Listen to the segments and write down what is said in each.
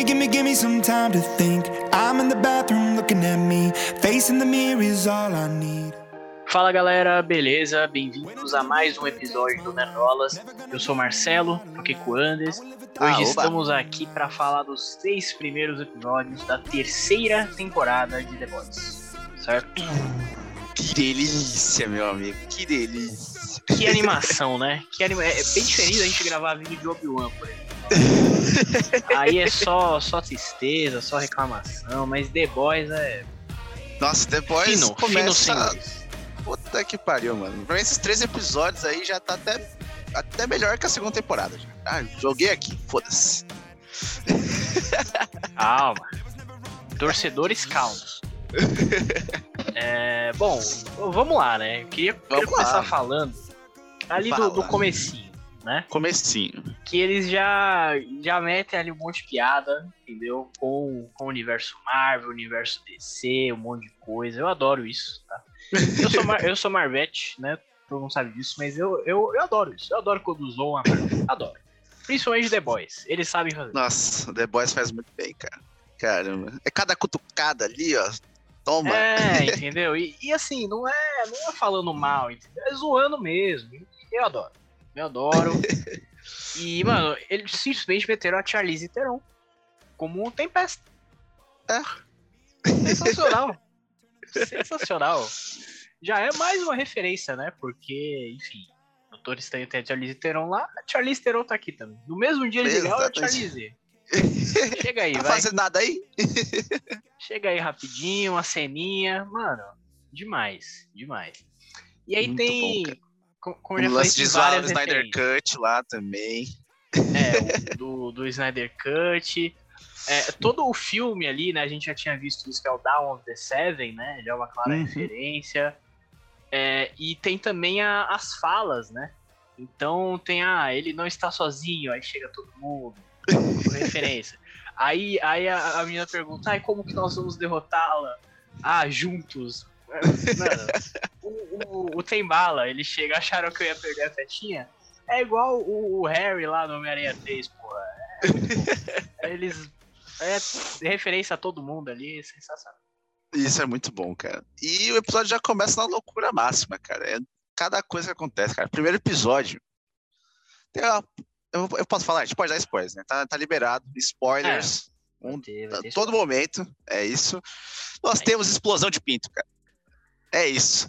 Gimme, gimme, gimme some time to think. I'm in the bathroom looking at me. Facing the mirror is all I need. Fala galera, beleza? Bem-vindos a mais um episódio do Nerdolas. Eu sou Marcelo, aqui com o Andes. Hoje Ah, estamos aqui para falar dos seis primeiros episódios da terceira temporada de The Boys. Certo? Que delícia, meu amigo. Que delícia. Que animação, né? Que anima... É bem diferente a gente gravar vídeo de Obi-Wan, por exemplo. Aí é só, só tristeza, só reclamação, mas The Boys é Nossa, depois fino, fino começa. senhores. Puta que pariu, mano. Pra mim, esses três episódios aí já tá até, até melhor que a segunda temporada. já. Ah, joguei aqui, foda-se. Calma. Torcedores calmos. É, bom, vamos lá, né? Eu queria, queria começar falando ali do, Fala. do comecinho, né? Comecinho. Que eles já, já metem ali um monte de piada, entendeu? Com, com o universo Marvel, o universo DC, um monte de coisa. Eu adoro isso, tá? Eu sou, Mar, eu sou Marvete, né? Todo mundo sabe disso, mas eu, eu, eu adoro isso. Eu adoro quando usam a Marvel. Adoro. Principalmente The Boys. Eles sabem fazer. Nossa, o The Boys faz muito bem, cara. Caramba. É cada cutucada ali, ó. Toma. É, entendeu? E, e assim, não é, não é falando mal, entendeu? É zoando mesmo. Eu adoro. Eu adoro. E, mano, eles simplesmente meteram a Charlize Theron como um tempesta. É. Sensacional. Sensacional. Já é mais uma referência, né? Porque, enfim, o Doutor Estranho tem a Charlize Theron lá, a Charlize Theron tá aqui também. No mesmo dia eles ligaram a. Charlize. Chega aí, tá vai. fazendo nada aí? Chega aí rapidinho, uma ceninha. Mano, demais, demais. E aí Muito tem. bom, como O já lance de zoar o várias Snyder referências. Cut lá também. É, o do, do Snyder Cut. É, todo o filme ali, né? A gente já tinha visto isso que é o Dawn of the Seven, né? Já é uma clara Uhum. referência. É, e tem também a- as falas, né? Então tem a. ele não está sozinho, aí chega todo mundo. Por referência. Aí, aí a, a menina pergunta, ai, como que nós vamos derrotá-la? Ah, juntos. É, Mano, o, o, o Tem Bala, ele chega, acharam que eu ia perder a tetinha? É igual o, o Harry lá no Homem-Aranha 3, porra. É bom. Eles. É referência a todo mundo ali, é sensacional. Isso é muito bom, cara. E o episódio já começa na loucura máxima, cara. É cada coisa que acontece, cara. Primeiro episódio. Tem uma- eu, eu posso falar, a gente pode dar spoilers, né? Tá, tá liberado. Spoilers. Vai Um- ter, a ter todo momento. É isso. Nós É temos explosão de pinto, cara. É isso.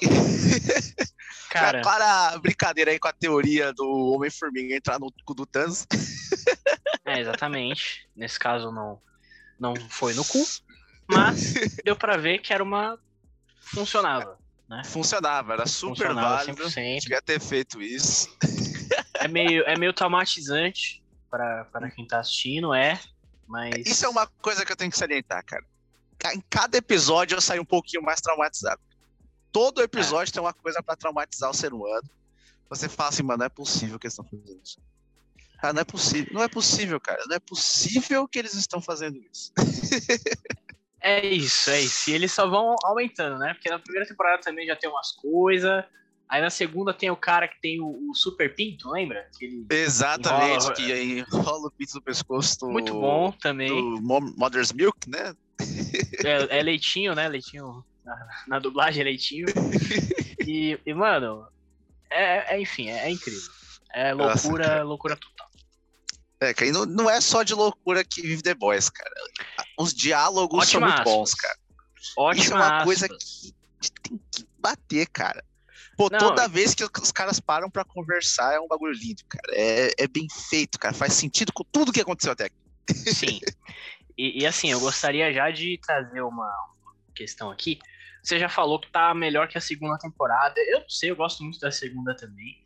Cara, Para brincadeira aí com a teoria do Homem-Formiga entrar no cu do Thanos. é, exatamente. Nesse caso não, não foi no cu, mas deu pra ver que era uma. funcionava. Funcionava, era super Funcionava válido. 100%. Devia ter feito isso. É meio, é meio traumatizante para, para quem tá assistindo, é. Mas. Isso é uma coisa que eu tenho que salientar, cara. Ca- Em cada episódio eu saio um pouquinho mais traumatizado. Todo episódio tem uma coisa pra traumatizar o ser humano. Você fala assim, mano, não é possível que eles estão fazendo isso. Cara, não é possível. Não é possível, cara. Não é possível que eles estão fazendo isso. É isso, é isso. E eles só vão aumentando, né? Porque na primeira temporada também já tem umas coisas. Aí na segunda tem o cara que tem o, o Super Pinto, lembra? Que Exatamente, Enrola- que enrola o pito no pescoço do, Muito bom também. do Mo- Mother's Milk, né? É, é leitinho, né? Leitinho. Na, na dublagem é leitinho. E, e, mano, é, é- enfim, é, é incrível. É Nossa, loucura, cara. loucura total. É, cara, não, não é só de loucura que vive The Boys, cara. Os diálogos são Ótima muito bons, cara. Ótima Isso é uma aspas. coisa que tem que bater, cara. Pô, Não, toda vez que os caras param pra conversar é um bagulho lindo, cara. É, é bem feito, cara. Faz sentido com tudo que aconteceu até aqui. Sim. E, e, assim, eu gostaria já de trazer uma questão aqui. Você já falou que tá melhor que a segunda temporada. Eu não sei, eu gosto muito da segunda também.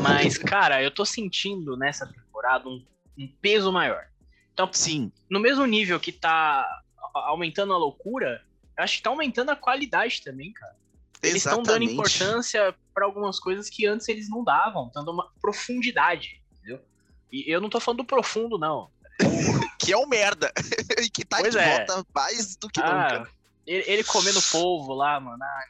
Mas, cara, eu tô sentindo nessa temporada um, um peso maior. Então, Sim, no mesmo nível que tá aumentando a loucura, eu acho que tá aumentando a qualidade também, cara. Eles estão dando importância pra algumas coisas que antes eles não davam, dando uma profundidade, entendeu? E eu não tô falando do profundo, não. Que é um merda. e que tá Pois de é. volta mais do que Ah, nunca. ele, ele comendo polvo lá, mano. Ah,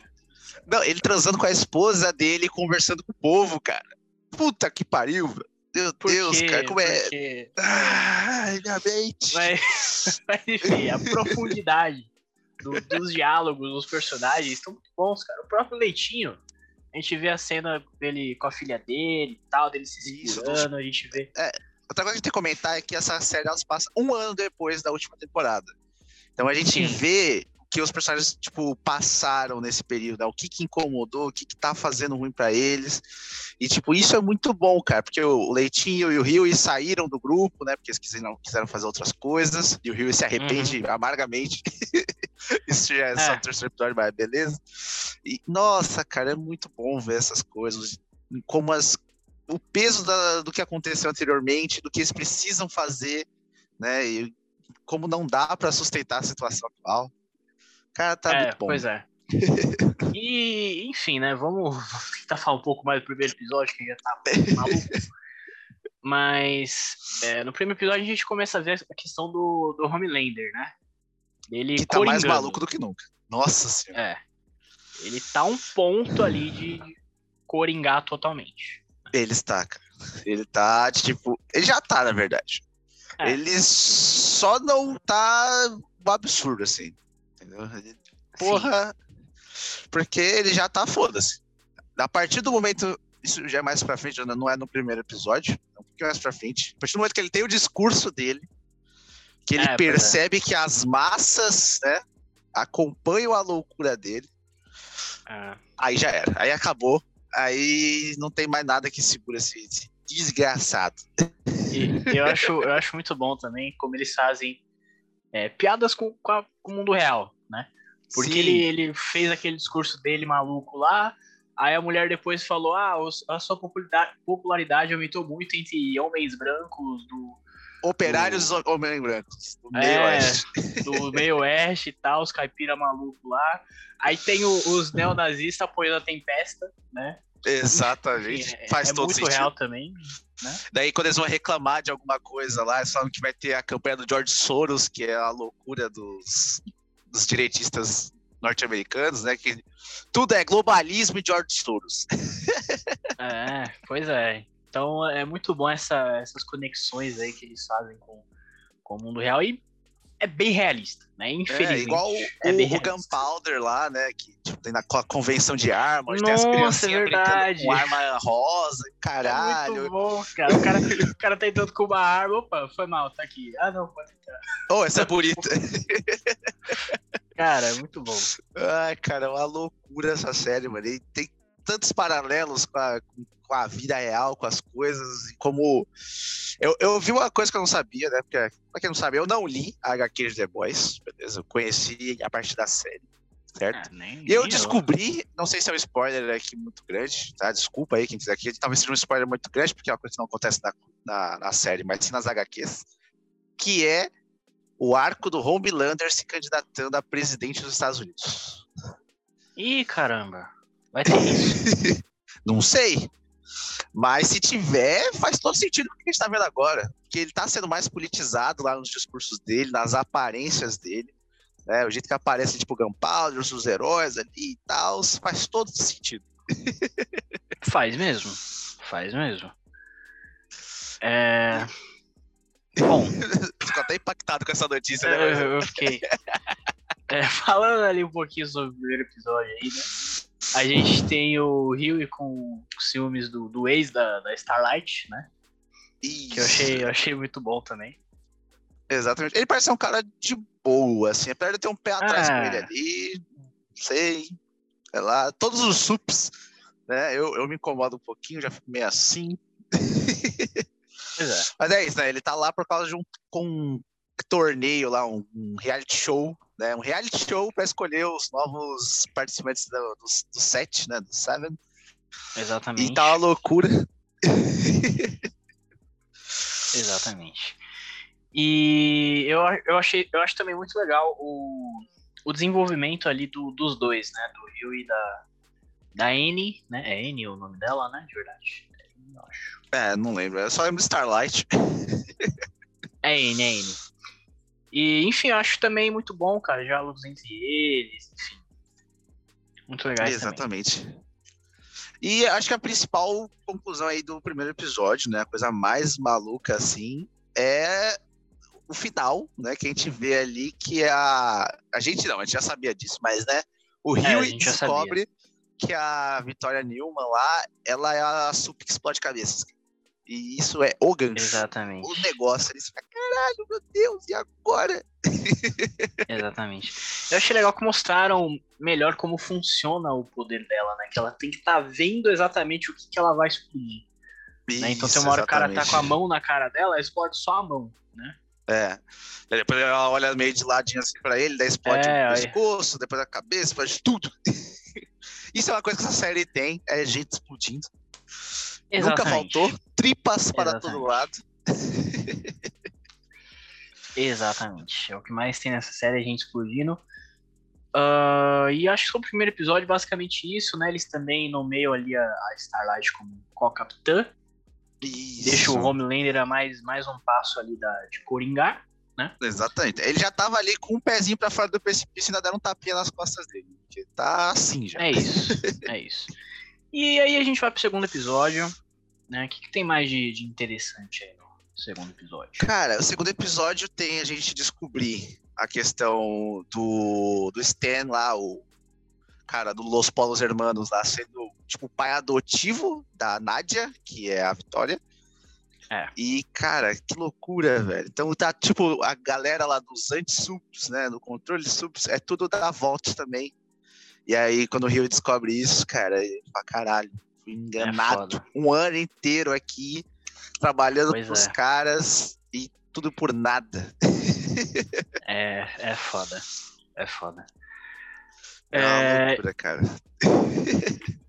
Não, ele transando com a esposa dele, conversando com o povo, cara. Puta que pariu, velho. Meu Por Deus, quê? cara, como é. Ai, minha mente. Mas, mas, enfim, a profundidade do- dos diálogos, dos personagens estão muito bons, cara. O próprio Leitinho, a gente vê a cena dele com a filha dele e tal, dele se segurando, a gente vê. Outra coisa que tem que comentar é que essa série ela se passa um ano depois da última temporada. Então a gente Sim. vê que os personagens, tipo, passaram nesse período, né? o que que incomodou, o que que tá fazendo ruim pra eles. E, tipo, isso é muito bom, cara, porque o Leitinho e o Rio saíram do grupo, né? Porque eles quiseram, quiseram fazer outras coisas, e o Rio se arrepende amargamente. isso já é, só É. o terceiro episódio, mas beleza. E, nossa, cara, é muito bom ver essas coisas, como as, o peso da- do que aconteceu anteriormente, do que eles precisam fazer, né? E como não dá pra sustentar a situação atual. Cara, tá é, muito bom. pois é. E, enfim, né? Vamos tentar falar um pouco mais do primeiro episódio, que já tá maluco. Mas é, no primeiro episódio a gente começa a ver a questão do, do Homelander, né? Ele que tá mais coringando. maluco do que nunca. Nossa senhora. É. Ele tá um ponto ali de coringar totalmente. Ele está, cara. Ele tá, tipo. Ele já tá, na verdade. É. Ele só não tá um absurdo, assim. Entendeu? Porra. Porque ele já tá foda-se. A partir do momento. Isso já é mais pra frente, não é no primeiro episódio, é um pouquinho mais pra frente. A partir do momento que ele tem o discurso dele, que ele É, é. percebe que as massas, né, acompanham a loucura dele, É. aí já era. Aí acabou. Aí não tem mais nada que segura esse, esse desgraçado. E eu acho, eu acho muito bom também como eles fazem é, piadas com, com, a- com o mundo real? Porque Sim. ele, ele fez aquele discurso dele maluco lá, aí a mulher depois falou: Ah, a sua popularidade, aumentou muito entre homens brancos do, Operários homens brancos. Do meio É. oeste. do meio oeste e tal, os caipira maluco lá. Aí tem o- os neonazistas apoiando a Tempesta, né? Exatamente. É, Faz é todo muito sentido. real também. Daí, quando eles vão reclamar de alguma coisa lá, eles falam que vai ter a campanha do George Soros, que é a loucura dos, dos direitistas norte-americanos, né? Que tudo é globalismo e George Soros. É, pois é. Então é muito bom essa- essas conexões aí que eles fazem com, com o mundo real e é bem realista, né? É, Infelizmente. igual o, é o realista. Gunpowder lá, né? Que tipo, tem na convenção de armas, onde tem as Nossa, criancinhas é verdade. com arma rosa, É caralho. muito bom, cara. O cara, o cara tá entrando com uma arma, opa, foi mal, tá aqui. Ah, não, pode entrar. Oh, essa é bonita. Cara, é muito bom. Ai, cara, é uma loucura essa série, mano. E tem tantos paralelos com a, com a vida real, com as coisas, e como. Eu, eu vi uma coisa que eu não sabia, né? Porque, pra quem não sabe, eu não li a HQ de The Boys, beleza? Eu conheci a partir da série, certo? Ah, nem, E eu nem descobri, não sei se é um spoiler aqui muito grande, tá? Desculpa aí quem quiser aqui, talvez seja um spoiler muito grande, porque é uma coisa que não acontece na, na, na série, mas sim nas HQs, que é o arco do Homelander se candidatando a presidente dos Estados Unidos. Ih, caramba. Vai ter isso. Não sei. Mas se tiver, faz todo sentido o que a gente tá vendo agora. Porque ele tá sendo mais politizado lá nos discursos dele, nas aparências dele. Né? O jeito que aparece, tipo, Gunpowder, os heróis ali e tal, faz todo sentido. Faz mesmo. Faz mesmo. É. Bom, Ficou até impactado com essa notícia, né? eu, eu fiquei. É, falando ali um pouquinho sobre o primeiro episódio aí, né? A gente tem o Rio com ciúmes do, do ex da, da Starlight, né? Que eu achei, eu achei muito bom também. Exatamente. Ele parece ser um cara de boa, assim. Apesar de ter um pé atrás Ah. com ele ali, não sei. Sei lá, todos os sups, né? Eu, eu me incomodo um pouquinho, já fico meio assim. É. Mas é isso, né? Ele tá lá por causa de um, com um torneio lá, um, um reality show, né? Um reality show pra escolher os novos participantes do, do, do set, né? Do Seven. Exatamente. E tá uma loucura. Exatamente. E eu, eu achei, eu acho também muito legal o, o desenvolvimento ali do, dos dois, né? Do Rio e da, da Annie, né? É Annie o nome dela, né? De verdade. É acho. É, não lembro. Eu só lembro de Starlight. É Annie, é Annie. E, enfim, acho também muito bom, cara, diálogos entre eles, enfim. Muito também. Exatamente. E acho que a principal conclusão aí do primeiro episódio, né? A coisa mais maluca, assim, é o final, né? Que a gente vê ali que a. A gente não, a gente já sabia disso, mas, né? O É, Rio já descobre que a Vitória Newman lá, ela é a super que explode cabeças. E isso é o gancho. Exatamente. O negócio. Eles ficam, caralho, meu Deus, e agora? Exatamente. Eu achei legal que mostraram melhor como funciona o poder dela, né? Que ela tem que estar vendo exatamente o que, que ela vai explodir. né? Então tem uma hora que o cara tá exatamente. com a mão na cara dela, ela explode só a mão, né? É. Daí depois ela olha meio de ladinho assim pra ele, daí explode É, o aí- pescoço, depois a cabeça, explode tudo. Isso é uma coisa que essa série tem, é gente explodindo. Nunca Exatamente. faltou. Tripas para Exatamente. todo lado. Exatamente. É o que mais tem nessa série, a gente explodindo. Ah, e acho que sobre o primeiro episódio, basicamente isso, né? Eles também nomeiam ali a, a Starlight como co-capitã. Deixa o Homelander a mais, mais um passo ali da, de Coringar. Exatamente. Ele já tava ali com um pezinho pra fora do precipício e ainda deram um tapinha nas costas dele. Tá assim já. É isso, é isso. E aí a gente vai pro segundo episódio, né? O que, que tem mais de, de interessante aí no segundo episódio? Cara, o segundo episódio tem a gente descobrir a questão do, do Stan lá, o cara do Los Polos Hermanos lá, sendo tipo o pai adotivo da Nádia, que é a Vitória. É. E, cara, que loucura, velho. Então tá, tipo, a galera lá dos anti-subs, né, do controle subs, é tudo da volta também. E aí, quando o Rio descobre isso, cara, ele fala, caralho, fui enganado foda. um ano inteiro aqui, trabalhando Pois pros é. caras e tudo por nada. É, é foda. É foda. É uma É, loucura, cara.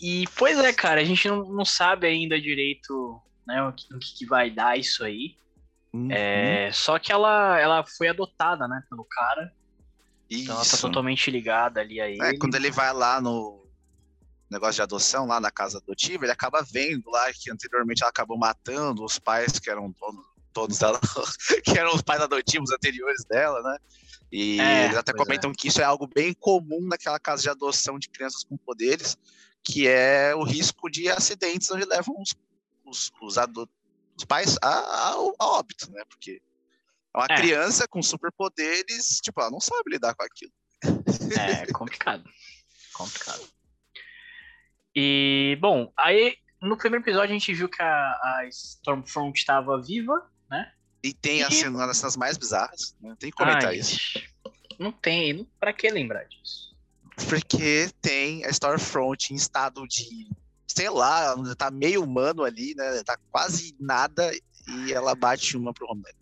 E, pois é, cara, a gente não, não sabe ainda direito né, o que, o que que vai dar isso aí. Uhum. É, Só que ela, ela foi adotada, né, pelo cara. Então ela tá Isso. totalmente ligada ali a ele. É, quando ele vai lá no negócio de adoção, lá na casa adotiva, ele acaba vendo lá que anteriormente ela acabou matando os pais que eram donos, donos dela, que eram os pais adotivos anteriores dela, né? E É, eles até pois comentam que isso é algo bem comum naquela casa de adoção de crianças com poderes, que é o risco de acidentes onde levam os, os, os, os pais a, ao- a óbito, né? Porque é uma É. criança com superpoderes, tipo, ela não sabe lidar com aquilo. É complicado. complicado. E, bom, aí no primeiro episódio a gente viu que a, a Stormfront estava viva, né? E tem as E- cenas, uma das cenas mais bizarras, né? Tem que comentar Ai, isso. Não tem, não- pra que lembrar disso? Porque tem a Starfront em estado de, sei lá, ela tá meio humano ali, né? Tá quase nada e ela bate uma pro Homelander.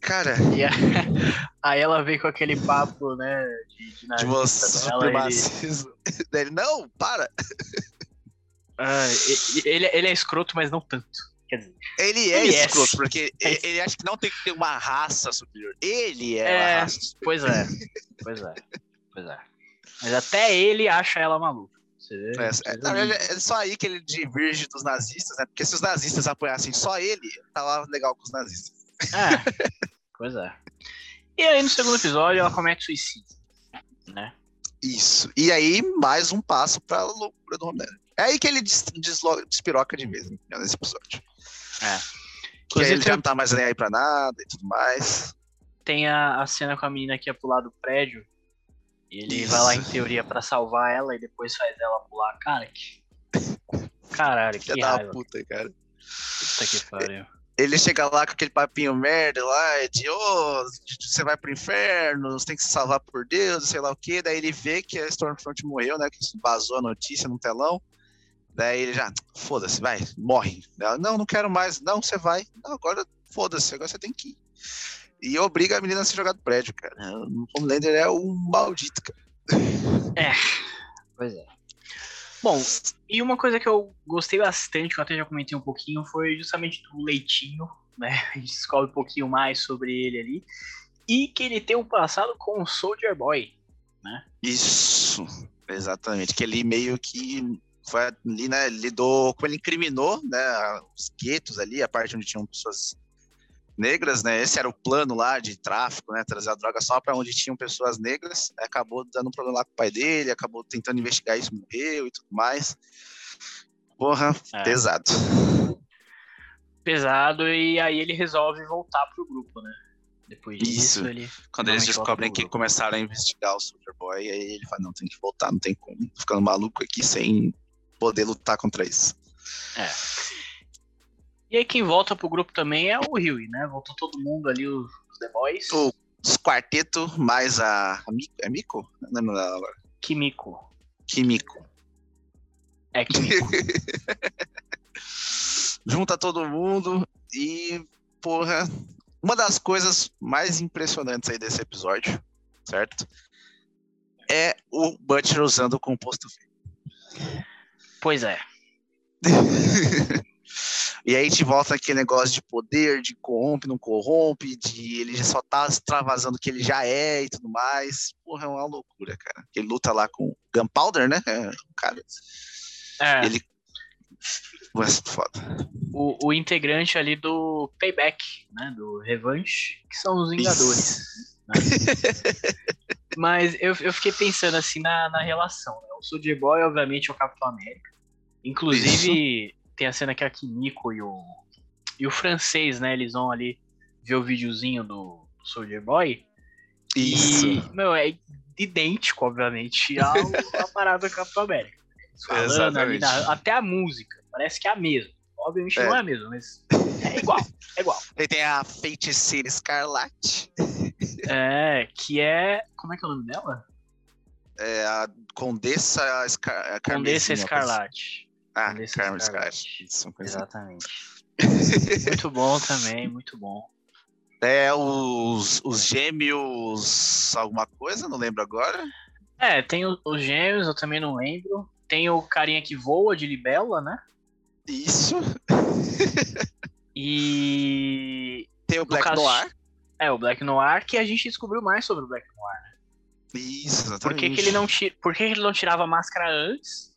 Cara, E a- aí ela veio com aquele papo, né, de, de de nazista ele- supremacismo. Ele, não, para! Ah, ele, ele é escroto, mas não tanto. Quer dizer, Ele é Ele é, escroto, sim. porque É. ele, ele acha que não tem que ter uma raça superior. Ele é, É, a raça superior. pois é, pois é, pois é. Mas até ele acha ela maluca. Você vê? É, é, verdade, é só aí que ele diverge dos nazistas, né? Porque se os nazistas apoiassem só ele, tava legal com os nazistas. É, pois é. E aí no segundo episódio ela comete suicídio, né? Isso. E aí, mais um passo pra loucura do Homelander. É aí que ele des despiroca de vez, né, nesse episódio. É. Que aí ele já não tá mais nem aí pra nada e tudo mais. tem a, a cena com a menina que ia pular do prédio. E ele Isso. vai lá em teoria pra salvar ela e depois faz ela pular. Cara, que... Caralho, que Filha da puta, cara. Puta que pariu. Ele chega lá com aquele papinho merda lá, de ô, você vai pro inferno, você tem que se salvar por Deus, sei lá o quê. Daí ele vê que a Stormfront morreu, né? Que vazou a notícia no telão. Daí ele já, foda-se, vai, morre. Ela, não, não quero mais. Não, você vai. Não, agora foda-se, agora você tem que ir. E obriga a menina a se jogar do prédio, cara. O Homelander é um maldito, cara. Pois é. Bom, e uma coisa que eu gostei bastante, que eu até já comentei um pouquinho, foi justamente do Leitinho, né? A gente descobre um pouquinho mais sobre ele ali. E que ele tem um passado com o Soldier Boy. Isso, exatamente. Que ele meio que foi ali, né? Lidou, como ele incriminou, né? Os guetos ali, a parte onde tinham pessoas negras, né? Esse era o plano lá de tráfico, né? Trazer a droga só para onde tinham pessoas negras. Acabou dando um problema lá com o pai dele, acabou tentando investigar isso, morreu e tudo mais. Porra, É. pesado. Pesado, e aí ele resolve voltar pro grupo, né? Depois disso, Isso. ele. Quando eles descobrem que começaram a investigar o Soldier Boy, aí ele fala, não, tem que voltar, não tem como. Tô ficando maluco aqui sem poder lutar contra isso. E aí quem volta pro grupo também é o Huey, né? Voltou todo mundo ali, os, os The Boys. O- Os quarteto mais a. é Miko? Não lembro dela agora. Kimiko. Kimiko. É Kimiko. Junta todo mundo e, porra, uma das coisas mais impressionantes aí desse episódio, certo? É o Butcher usando o composto V. pois é. e aí gente volta aquele negócio de poder, de corrompe, não corrompe, de ele só tá extravasando o que ele já é e tudo mais. Porra, é uma loucura, cara. Ele luta lá com Gunpowder, né? É, cara. É, Ele. Mas, foda. o, o integrante ali do Payback, né? Do Revanche, que são os Vingadores. né? Mas eu, eu fiquei pensando assim na, na relação. Né? O Soldier Boy, obviamente, é o Capitão América. Inclusive, tem a cena que a Kimiko e o, e o francês, né? Eles vão ali ver o videozinho do Soldier Boy. Isso. E, meu, é idêntico, obviamente, ao, à parada do Capitão América. Falando ali, Exatamente. na- até a música, parece que é a mesma. Obviamente É. não é a mesma, mas é igual, é igual. Aí tem a Feiticeira Escarlate, É, que é. Como é que é o nome dela? é a Condessa Escar a Condessa Escarlate. Ah, Carmen. Escarlate. Isso, assim. Exatamente. muito bom também, muito bom. É os, os gêmeos alguma coisa, não lembro agora. É, tem os gêmeos, eu também não lembro. Tem o carinha que voa de libélula, né? Isso. E. Tem o Black caso- Noir. É, o Black Noir, que a gente descobriu mais sobre o Black Noir. Isso, exatamente. Por que, que ele não por que ele não tirava a máscara antes?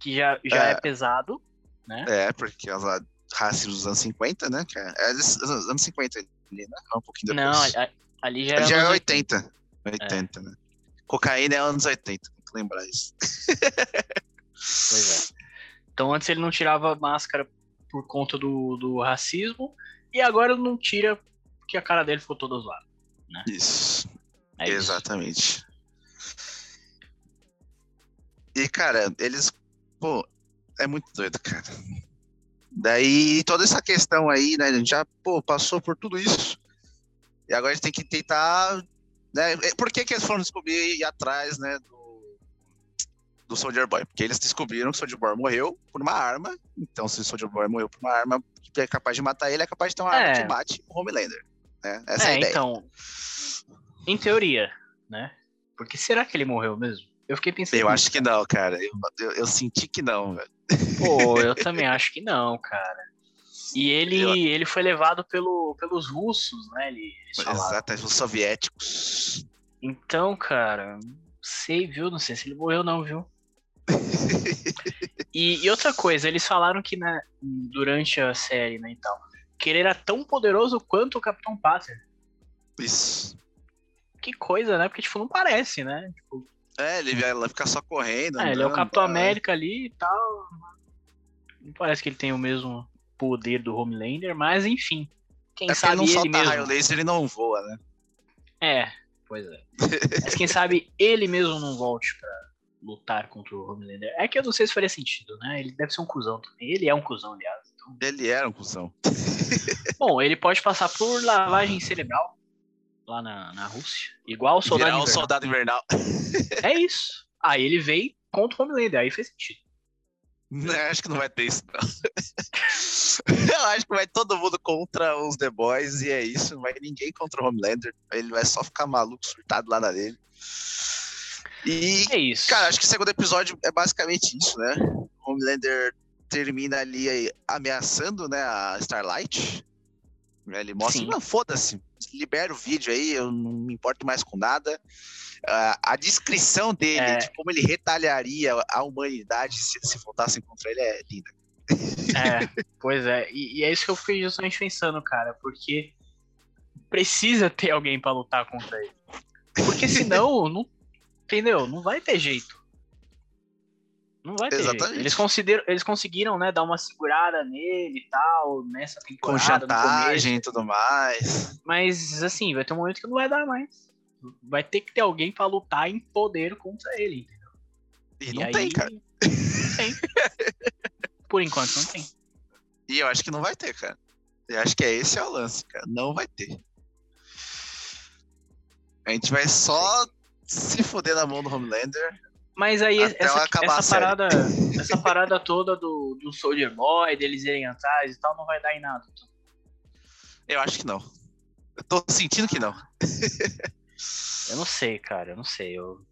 Que já, já é. É. pesado, né? É, porque ela raça dos anos 50, né? cara? É dos anos 50 ali, né? Um pouquinho Não, depois. a- ali já Ali já é nos 80. 80, né? Cocaína é anos 80, tem que lembrar isso. Pois é. Então antes ele não tirava máscara por conta do, do racismo, e agora ele não tira porque a cara dele ficou toda zoada. Isso. É isso. Exatamente. E, cara, eles. Pô, é muito doido, cara. Daí, toda essa questão aí, né? A gente já, pô, passou por tudo isso. E agora a gente tem que tentar. Né, por que, que eles foram descobrir e ir atrás, né? Do, do Soldier Boy? Porque eles descobriram que o Soldier Boy morreu por uma arma. Então, se o Soldier Boy morreu por uma arma que é capaz de matar ele, é capaz de ter uma arma É. que mate o Homelander. Né? Essa é, a É, ideia. então. Em teoria, né? Porque será que ele morreu mesmo? Eu fiquei pensando. Eu acho que não, cara. Eu, eu, eu senti que não, velho. Pô, eu também acho que não, cara. E ele, Eu- ele foi levado pelo, pelos russos, né? Ele. Exatamente, os soviéticos. Então, cara, não sei, viu? Não sei se ele morreu, não, viu? E, e outra coisa, eles falaram que na, durante a série, né, e tal, que ele era tão poderoso quanto o Capitão Pátria. Isso. Que coisa, né? Porque, tipo, não parece, né? Tipo, É, ele vai ficar só correndo. é, ele é o andando, Capitão tá. América ali e tal. Não parece que ele tem o mesmo poder do Homelander, mas enfim. Quem É porque ele sabe não ele, solta mesmo. raio laser, ele não voa, né? É, pois é. Mas quem sabe ele mesmo não volte pra lutar contra o Homelander. É que eu não sei se faria sentido, né? Ele deve ser um cuzão também. Ele é um cuzão, aliás. Então, Ele era um cuzão. Bom, ele pode passar por lavagem cerebral lá na, na Rússia. Igual o soldado Virar um Invernal. soldado invernal. É isso. Aí ele veio contra o Homelander, aí fez sentido. Não, acho que não vai ter isso, não. Eu acho que vai todo mundo contra os The Boys e é isso. Não vai ninguém contra o Homelander. Ele vai só ficar maluco, surtado lá na dele. E, É isso. cara, acho que o segundo episódio é basicamente isso, né? O Homelander termina ali ameaçando, né, a Starlight. Ele mostra, Sim. não, foda-se, libera o vídeo aí, eu não me importo mais com nada. Ah, a descrição dele, É. de como ele retalharia a humanidade se, se voltassem contra ele, é linda. É, pois é. E, e é isso que eu fiquei justamente pensando, cara, porque precisa ter alguém pra lutar contra ele. Porque senão, não, entendeu? Não vai ter jeito. Não vai ter jeito. Exatamente. Eles, consideram, eles conseguiram, né, dar uma segurada nele e tal, nessa Com temporada. começo. chantagem e tudo mais. Mas, assim, vai ter um momento que não vai dar mais. Vai ter que ter alguém pra lutar em poder contra ele. E E não aí- tem, cara. Não tem. Por enquanto não tem. E eu acho que não vai ter, cara. Eu acho que é esse é o lance, cara. Não vai ter. A gente vai só se foder na mão do Homelander. Mas aí Até essa, essa parada, essa parada toda do, do Soldier Boy, deles irem atrás e tal, não vai dar em nada. Eu acho que não. Eu tô sentindo que não. Eu não sei, cara, eu não sei. Eu,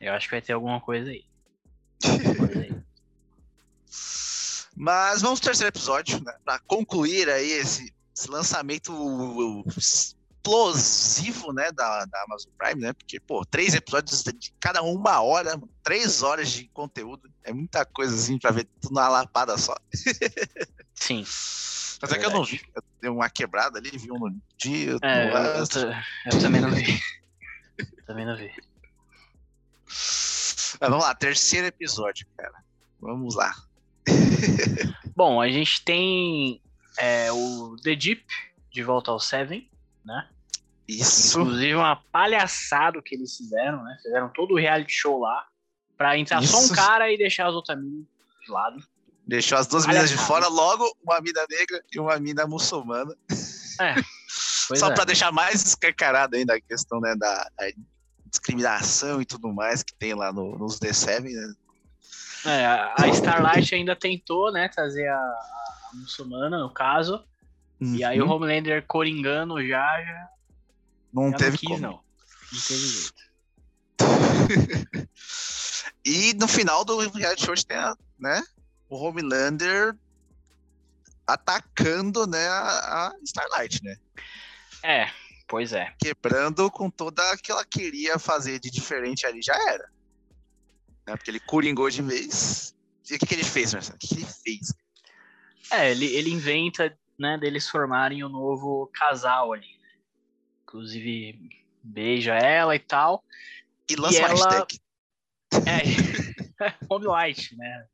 eu acho que vai ter alguma coisa aí. Alguma coisa aí. Mas vamos pro terceiro episódio, né? Pra concluir aí esse, esse lançamento explosivo, né? Da, da Amazon Prime, né? Porque, pô, três episódios de cada um uma hora, três horas de conteúdo. É muita coisa assim pra ver tudo numa lapada só. Sim. Mas é que eu não vi. Eu dei uma quebrada ali, vi um no dia, É, no eu, ta- eu também não vi. também não vi. Mas vamos lá, terceiro episódio, cara. Vamos lá. Bom, a gente tem é, o The Deep de volta ao Seven, né? Isso. Inclusive uma palhaçada que eles fizeram, né? Fizeram todo o reality show lá pra entrar só um Isso. cara e deixar as outras minas de lado. Deixou as duas meninas de fora, logo uma mina negra e uma mina muçulmana. Pois Só é. pra deixar mais escancarado ainda a questão né, da, da discriminação e tudo mais que tem lá no- nos The7, né? É, a Starlight ainda tentou, né, trazer a, a muçulmana, no caso. E aí o Uhum. Homelander coringando já, já, não já teve não quis, como. não. Não teve jeito. E no final do reality show tem a, né, o Homelander atacando né, a, Starlight, né? É, pois é. Quebrando com toda que ela queria fazer de diferente ali, já era. Né, Porque ele coringou de vez. E o que, que ele fez, Marcelo? O que, que ele fez? É, ele, ele inventa, né, deles formarem o novo casal ali. Inclusive, beija ela e tal. E lança uma ela- hashtag. É, Home Light, né?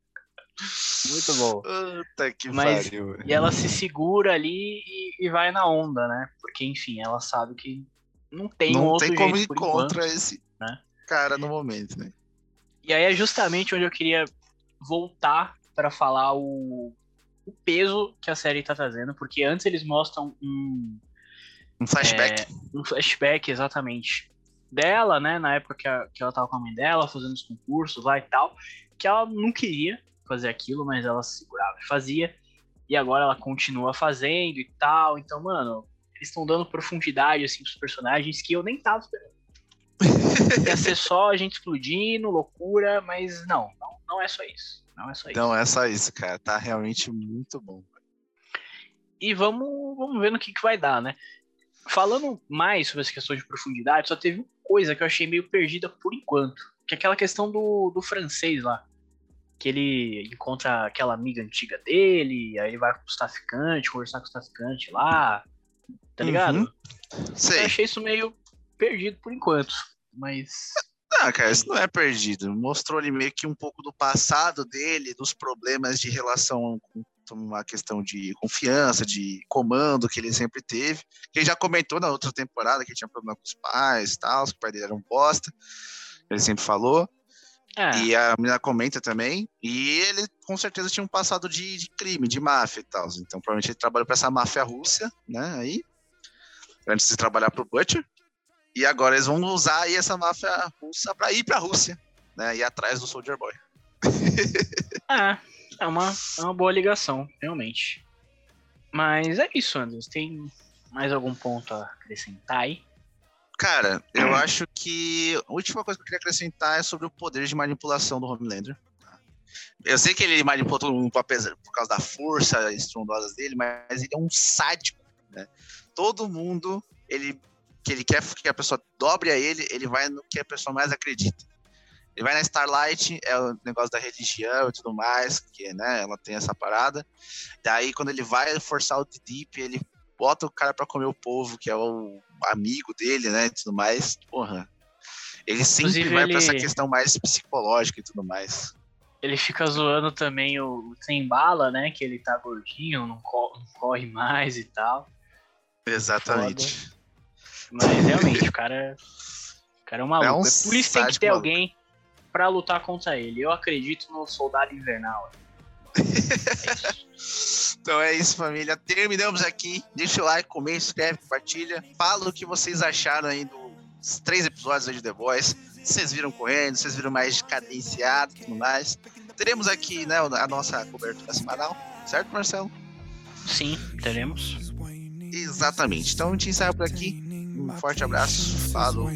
Muito bom. Puta que Mas- pariu. E ela se segura ali e, e vai na onda, né? Porque, enfim, ela sabe que não tem um não outro tem como ir enquanto. contra esse né? cara no momento, né? E aí é justamente onde eu queria voltar para falar o, o peso que a série tá trazendo, porque antes eles mostram um, Um flashback. um flashback exatamente dela, né, na época que, a- que ela tava com a mãe dela, fazendo os concursos lá e tal, que ela não queria fazer aquilo, mas ela se segurava e fazia, e agora ela continua fazendo e tal, então, mano, eles estão dando profundidade, assim, pros personagens que eu nem tava esperando. Ia ser só a gente explodindo, loucura, mas não, não, não é só isso. Não é só isso. Não, é só isso, cara. Tá realmente muito bom. E vamos, vamos ver no que, que vai dar, né? Falando mais sobre essa questão de profundidade, só teve uma coisa que eu achei meio perdida por enquanto. Que é aquela questão do, do francês lá. Que ele encontra aquela amiga antiga dele, aí ele vai com os traficantes, conversar com os traficantes lá. Tá ligado? Uhum. Eu Sei. achei isso meio perdido por enquanto. Mas. Não, cara, isso não é perdido. Mostrou ali meio que um pouco do passado dele, dos problemas de relação com uma questão de confiança, de comando que ele sempre teve. Ele já comentou na outra temporada que ele tinha problema com os pais e tal, que o pai dele era um bosta. Ele sempre falou. É, E a menina comenta também. E ele com certeza tinha um passado de, de crime, de máfia e tal. Então provavelmente ele trabalhou para essa máfia russa, né? Aí. Antes de trabalhar pro Butcher. E agora eles vão usar aí essa máfia russa para ir pra Rússia, né? Ir atrás do Soldier Boy. é, é uma, é uma boa ligação, realmente. Mas é isso, Anderson. Tem mais algum ponto a acrescentar aí? Cara, eu acho que a última coisa que eu queria acrescentar é sobre o poder de manipulação do Homelander. tá? Eu sei que ele manipulou todo mundo por causa da força estrondosa dele, mas ele é um sádico, né? Todo mundo, ele que ele quer que a pessoa dobre a ele, ele vai no que a pessoa mais acredita. Ele vai na Starlight, é o negócio da religião e tudo mais, que né, ela tem essa parada. Daí, quando ele vai forçar o Deep, ele bota o cara pra comer o povo, que é o amigo dele, né? E tudo mais. Porra. Ele sempre Inclusive, vai pra essa ele- questão mais psicológica e tudo mais. Ele fica zoando também o Sem Bala, né? Que ele tá gordinho, não, co- não corre mais e tal. Exatamente. Mas realmente, o cara, o cara é um maluco. É É, um por isso tem que ter maluco. alguém pra lutar contra ele. Eu acredito no Soldado Invernal. Então é isso, família. Terminamos aqui. Deixa o like, comenta, inscreve, compartilha. Fala o que vocês acharam aí dos três episódios de The Voice. Vocês viram correndo, vocês viram mais cadenciado e tudo mais. Teremos aqui né, a nossa cobertura semanal, certo, Marcelo? Sim, teremos. Exatamente. Então a gente encerra por aqui. Um forte abraço. Falou.